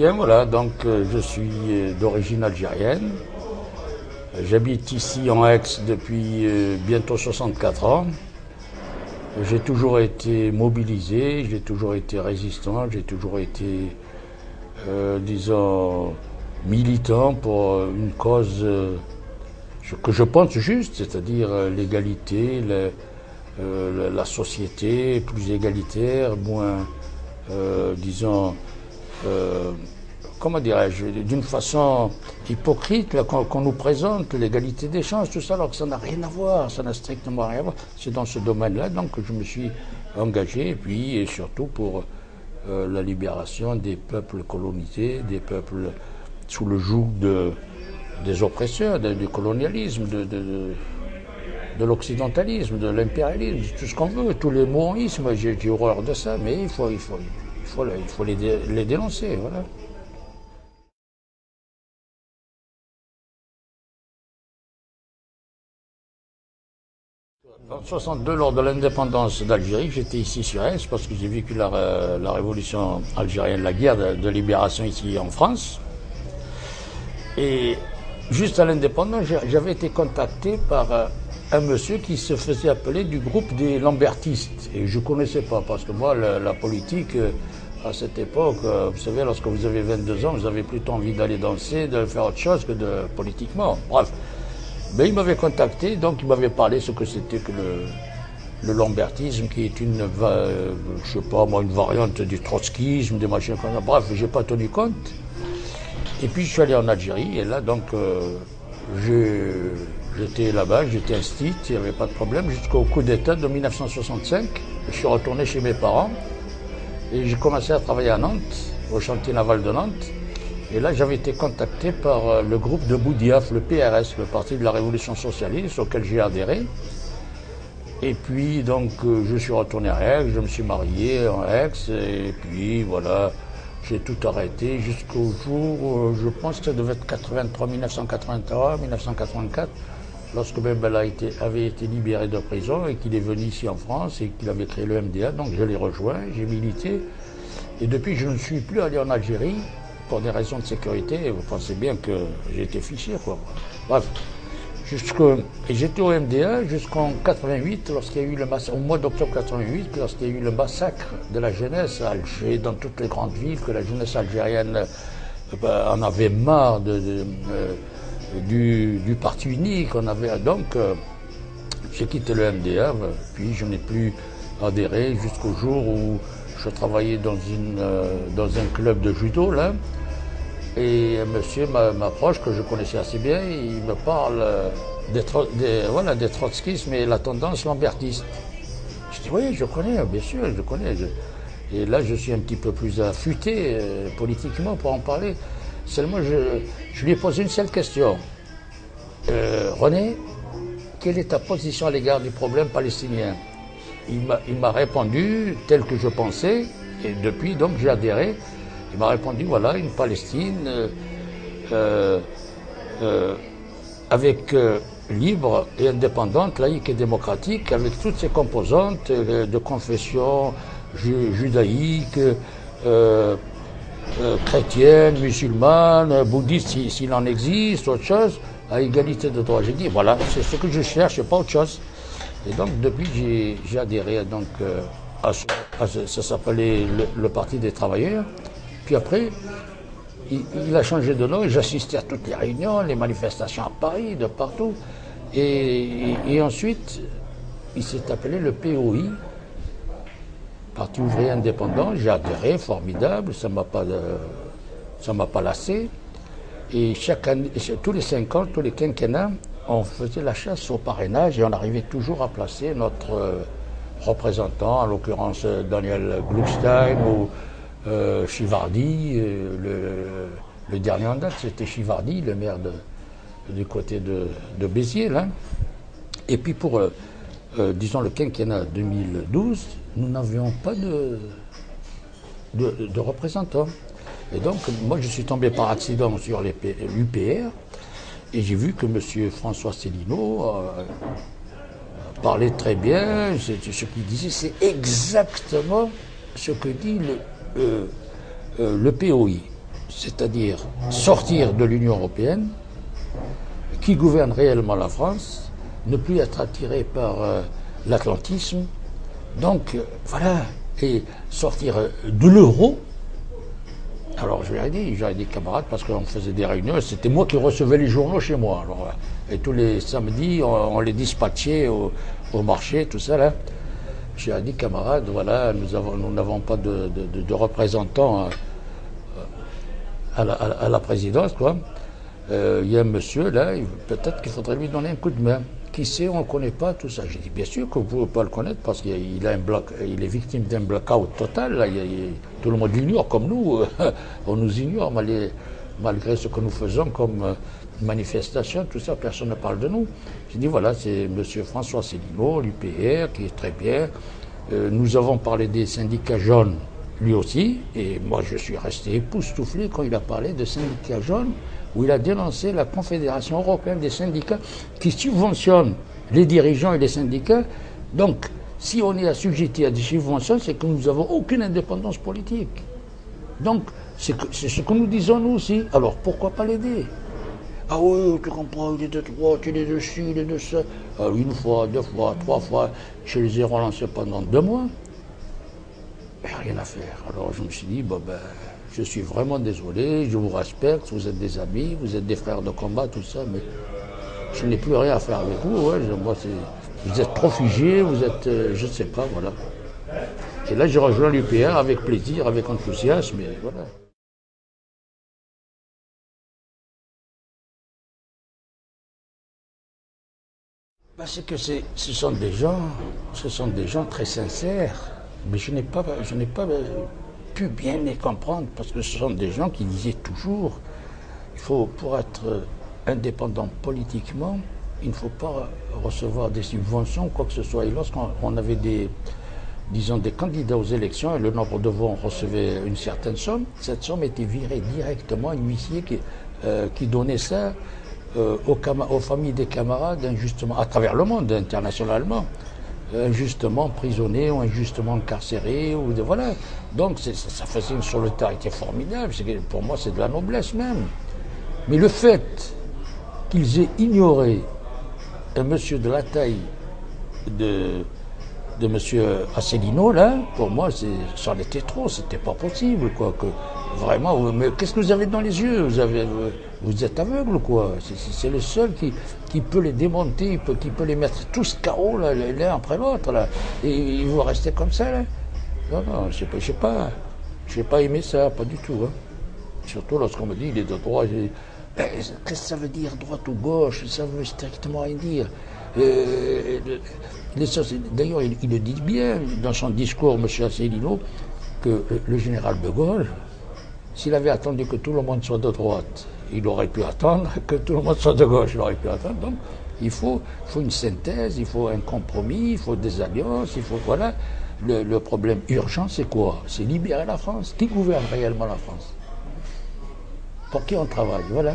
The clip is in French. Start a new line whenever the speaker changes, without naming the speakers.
Bien voilà, donc euh, je suis euh, d'origine algérienne. J'habite ici en Aix depuis euh, bientôt 64 ans. J'ai toujours été mobilisé, j'ai toujours été résistant, j'ai toujours été, disons, militant pour une cause que je pense juste, c'est-à-dire l'égalité, la, société plus égalitaire, moins, disons, comment dirais-je, d'une façon hypocrite, qu'on nous présente l'égalité des chances, tout ça, alors que ça n'a rien à voir, ça n'a strictement rien à voir. C'est dans ce domaine-là que je me suis engagé, et puis et surtout pour euh, la libération des peuples colonisés, des peuples sous le joug de, des oppresseurs, du colonialisme, de, de- de- de l'occidentalisme, de l'impérialisme, tout ce qu'on veut, tous les morismes, j'ai horreur de ça, mais il faut, il faut, il faut, les, les dénoncer, voilà. En 62, lors de l'indépendance d'Algérie, j'étais ici sur Aix parce que j'ai vécu la, ré- la révolution algérienne, la guerre de, libération ici en France. Et juste à l'indépendance, j'avais été contacté par euh, un monsieur qui se faisait appeler du groupe des Lambertistes. Et je ne connaissais pas parce que moi, la, la politique, euh, à cette époque, euh, vous savez, lorsque vous avez 22 ans, vous avez plutôt envie d'aller danser, de faire autre chose que de politiquement. Bref. Il m'avait contacté, donc il m'avait parlé ce que c'était que le, le lambertisme, qui est une, euh, je sais pas moi, une variante du trotskisme, des machins comme ça. Bref, j'ai pas tenu compte. Et puis je suis allé en Algérie, et là donc euh, j'étais là-bas, j'étais instit, il n'y avait pas de problème, jusqu'au coup d'État de 1965. Je suis retourné chez mes parents, et j'ai commencé à travailler à Nantes, au chantier naval de Nantes. Et là, j'avais été contacté par euh, le groupe de Boudiaf, le PRS, le Parti de la Révolution Socialiste, auquel j'ai adhéré. Et puis, donc, euh, je suis retourné à Aix, je me suis marié en Aix, et puis, voilà, j'ai tout arrêté jusqu'au jour, euh, je pense que ça devait être 83, 1983, 1984, lorsque même été, avait été libéré de prison et qu'il est venu ici en France et qu'il avait créé le MDA. Donc, je l'ai rejoint, j'ai milité. Et depuis, je ne suis plus allé en Algérie pour des raisons de sécurité. Vous pensez bien que été fichier, quoi. Bref. J'étais au MDA jusqu'en 88, lorsqu'il y a eu le massacre, au mois d'octobre 88, lorsqu'il y a eu le massacre de la jeunesse à Alger, dans toutes les grandes villes, que la jeunesse algérienne euh, en avait marre euh, du, du parti unique. On avait donc, euh, j'ai quitté le MDA, puis je n'ai plus adhéré jusqu'au jour où je travaillais dans, une, euh, dans un club de judo, là. Et un monsieur m'a- m'approche, que je connaissais assez bien, il me parle euh, des, des, voilà, des la tendance lambertiste. Je dis oui, je connais, bien sûr, je connais. Et là, je suis un petit peu plus affûté euh, politiquement pour en parler. Seulement, je, lui ai posé une seule question. René, quelle est ta position à l'égard du problème palestinien? Il m'a- répondu tel que je pensais, et depuis, donc, j'ai adhéré. Il m'a répondu, voilà, une Palestine euh, euh, euh, avec libre et indépendante, laïque et démocratique, avec toutes ses composantes de confession ju- judaïque, chrétienne, musulmane, bouddhiste, si- s'il en existe, autre chose, à égalité de droit. J'ai dit, voilà, c'est ce que je cherche, pas autre chose. Et donc, depuis, j'ai- adhéré donc, euh, à, ce, à ça s'appelait le, Parti des travailleurs. Puis après, il, a changé de nom et j'assistais à toutes les réunions, les manifestations à Paris, de partout. Et, ensuite, il s'est appelé le POI, Parti ouvrier indépendant. J'ai adhéré, formidable, ça pas, euh, m'a pas lassé. Et chaque année, tous les cinq ans, tous les quinquennats, on faisait la chasse au parrainage et on arrivait toujours à placer notre euh, représentant, en l'occurrence euh, Daniel Gluckstein ou euh, Chivardi. le, dernier en date, c'était Chivardi, le maire du côté de, Béziers. Et puis pour, disons, le quinquennat 2012, nous n'avions pas de, de, de représentants. Et donc, moi, je suis tombé par accident sur l'UPR et j'ai vu que M. François Célineau euh, parlait très bien. Ce qu'il disait, c'est exactement ce que dit le, euh, euh, le POI. c'est-à-dire sortir de l'Union européenne, qui gouverne réellement la France, ne plus être attiré par euh, l'atlantisme, donc euh, voilà, et sortir euh, de l'euro. Alors je lui ai dit, j'avais des camarades parce qu'on faisait des réunions, c'était moi qui recevais les journaux chez moi. Alors, et tous les samedis, on, les dispatchait au, marché, tout ça là. J'ai dit, camarades, voilà, nous n'avons pas de, représentants à, la, présidence, quoi. Euh, il y a un monsieur là, peut-être qu'il faudrait lui donner un coup de main. Qui sait, on ne connaît pas tout ça. J'ai dit, bien sûr que vous ne pouvez pas le connaître parce qu'il a un bloc, il est victime d'un blackout total. Là. tout le monde l'ignore comme nous. on nous ignore malgré, ce que nous faisons comme euh, manifestation, tout ça, personne ne parle de nous. J'ai dit, voilà, c'est M. François Célineau, l'UPR, qui est très bien. Euh, nous avons parlé des syndicats jaunes, lui aussi, et moi je suis resté époustouflé quand il a parlé de syndicats jaunes où il a dénoncé la Confédération européenne des syndicats qui subventionne les dirigeants et les syndicats. Donc, si on est assujetti à des subventions, c'est que nous n'avons aucune indépendance politique. Donc, c'est ce que nous disons nous aussi. Alors, pourquoi pas l'aider? Ah oui, tu comprends, il est de droite, il est de il est de ça. Alors, une fois, deux fois, trois fois, je les ai relancés pendant deux mois. Rien à faire. Alors, je me suis dit, bon ben je suis vraiment désolé, je vous respecte, vous êtes des amis, vous êtes des frères de combat, tout ça, mais je n'ai plus rien à faire avec vous. vous êtes trop figé, vous êtes, euh, je ne sais pas, voilà. Et là, je rejoins l'UPR avec plaisir, avec enthousiasme, et voilà. C'est que ce sont des gens, ce sont des gens très sincères, mais je n'ai pas, je n'ai pas pu bien les comprendre, parce que ce sont des gens qui disaient toujours, il faut, pour être indépendant politiquement, il ne faut pas recevoir des subventions, quoi que ce soit. Et lorsqu'on avait des, disons, des candidats aux élections, et le nombre de voix, on recevait une certaine somme, cette somme était virée directement à un huissier qui, euh, qui donnait ça euh, aux, aux, familles des camarades, injustement, à travers le monde, internationalement injustement emprisonné ou injustement incarcéré. Ou de, voilà. Donc ça, faisait une solidarité formidable. Pour moi, c'est de la noblesse même. Mais le fait qu'ils aient ignoré un monsieur de la taille de, de monsieur Asselineau, là, pour moi, c'en était trop. C'était pas possible, quoi. Que, vraiment, mais qu'est-ce que vous avez dans les yeux? Vous, êtes aveugle, quoi? C'est le seul qui, qui peut les démonter, qui peut les mettre tous KO l'un après l'autre. Et ils vont rester comme ça, là? Non, non, je sais pas, je sais pas aimé ça, pas du tout. Hein. Surtout lorsqu'on me dit il est de droite. Ben, qu'est-ce que ça veut dire, droite ou gauche? Ça veut strictement rien dire. Euh, d'ailleurs, il, le dit bien dans son discours, M. Asselineau, que le général de Gaulle, s'il avait attendu que tout le monde soit de droite, il aurait pu attendre que tout le monde soit de gauche, il aurait pu attendre. Donc, il faut, une synthèse, il faut un compromis, il faut des alliances, il faut, voilà. Le problème urgent, c'est quoi? C'est libérer la France. Qui gouverne réellement la France? Pour qui on travaille? Voilà.